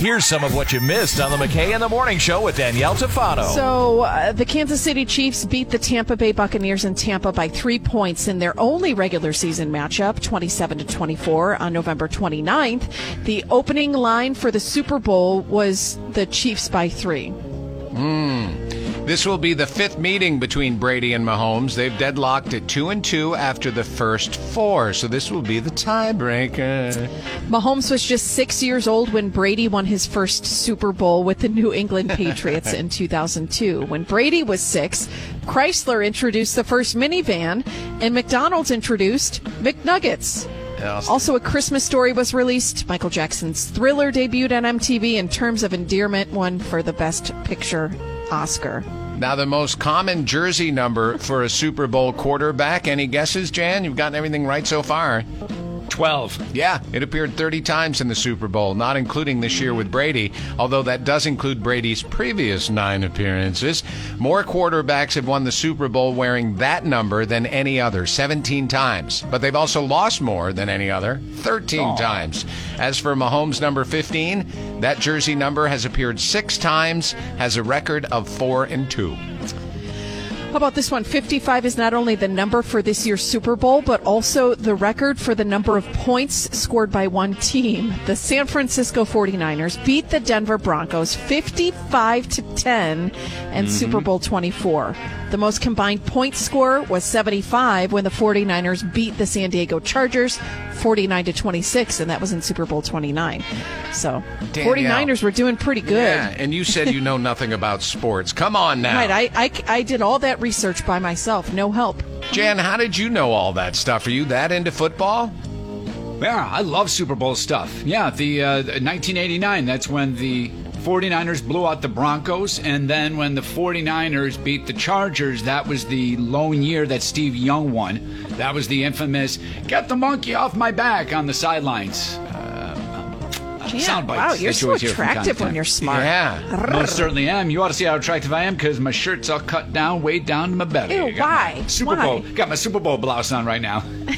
Here's some of what you missed on the McKay in the Morning Show with Danielle Tafano. So, uh, the Kansas City Chiefs beat the Tampa Bay Buccaneers in Tampa by three points in their only regular season matchup, 27 to 24, on November 29th. The opening line for the Super Bowl was the Chiefs by three. This will be the fifth meeting between Brady and Mahomes. They've deadlocked at two and two after the first four, so this will be the tiebreaker. Mahomes was just six years old when Brady won his first Super Bowl with the New England Patriots in 2002. When Brady was six, Chrysler introduced the first minivan, and McDonald's introduced McNuggets. Also, A Christmas Story was released. Michael Jackson's Thriller debuted on MTV in terms of endearment, won for the Best Picture Oscar. Now, the most common jersey number for a Super Bowl quarterback. Any guesses, Jan? You've gotten everything right so far. 12. Yeah, it appeared 30 times in the Super Bowl, not including this year with Brady, although that does include Brady's previous nine appearances. More quarterbacks have won the Super Bowl wearing that number than any other, 17 times. But they've also lost more than any other, 13 times. As for Mahomes' number 15, that jersey number has appeared six times, has a record of 4 and 2. How about this one? 55 is not only the number for this year's Super Bowl, but also the record for the number of points scored by one team. The San Francisco 49ers beat the Denver Broncos 55 to 10 and mm-hmm. Super Bowl 24. The most combined point score was 75 when the 49ers beat the San Diego Chargers 49 to 26 and that was in Super Bowl 29. So, Danielle. 49ers were doing pretty good. Yeah, and you said you know nothing about sports. Come on now. Right, I, I, I did all that research by myself, no help. Jan, how did you know all that stuff? Are you that into football? Yeah, I love Super Bowl stuff. Yeah, the uh, 1989, that's when the 49ers blew out the Broncos, and then when the 49ers beat the Chargers, that was the lone year that Steve Young won. That was the infamous "Get the monkey off my back" on the sidelines. Sound bites wow, you're that you so always hear from time to attractive when you're smart. Yeah. Most certainly am. You ought to see how attractive I am because my shirt's all cut down, way down to my belly. Ew, I got my why? Super Why? Bowl. Got my Super Bowl blouse on right now.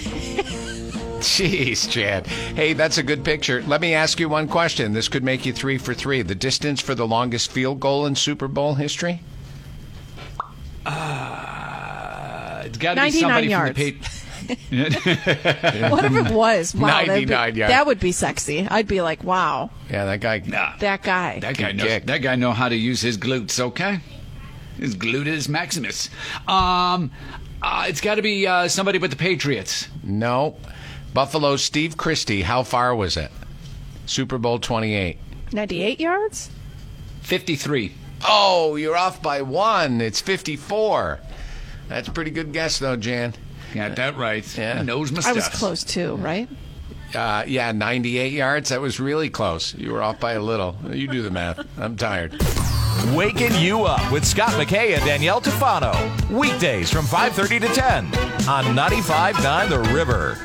Jeez, Jan. Hey, that's a good picture. Let me ask you one question. This could make you three for three. The distance for the longest field goal in Super Bowl history? Uh, it's got to be somebody yards. from the pa- What if it was? Wow, that'd be- 99 yards. that would be sexy. I'd be like, wow, Yeah, that guy. Nah, that guy. that guy knows. kick. That guy know how to use his glutes. Okay, his gluteus maximus. Um, uh, it's got to be uh, somebody with the Patriots. No. Buffalo Steve Christie. How far was it? Super Bowl 28. 98 yards? Fifty-three. Oh, you're off by one. It's 54. That's a pretty good guess, though, Jan. Got that right. Yeah. knows my I was stuff. close too, right? Uh, yeah, 98 yards. That was really close. You were off by a little. You do the math. I'm tired. Waking you up with Scott McKay and Danielle Tafano. Weekdays from 5:30 to 10 on 95.9 The River.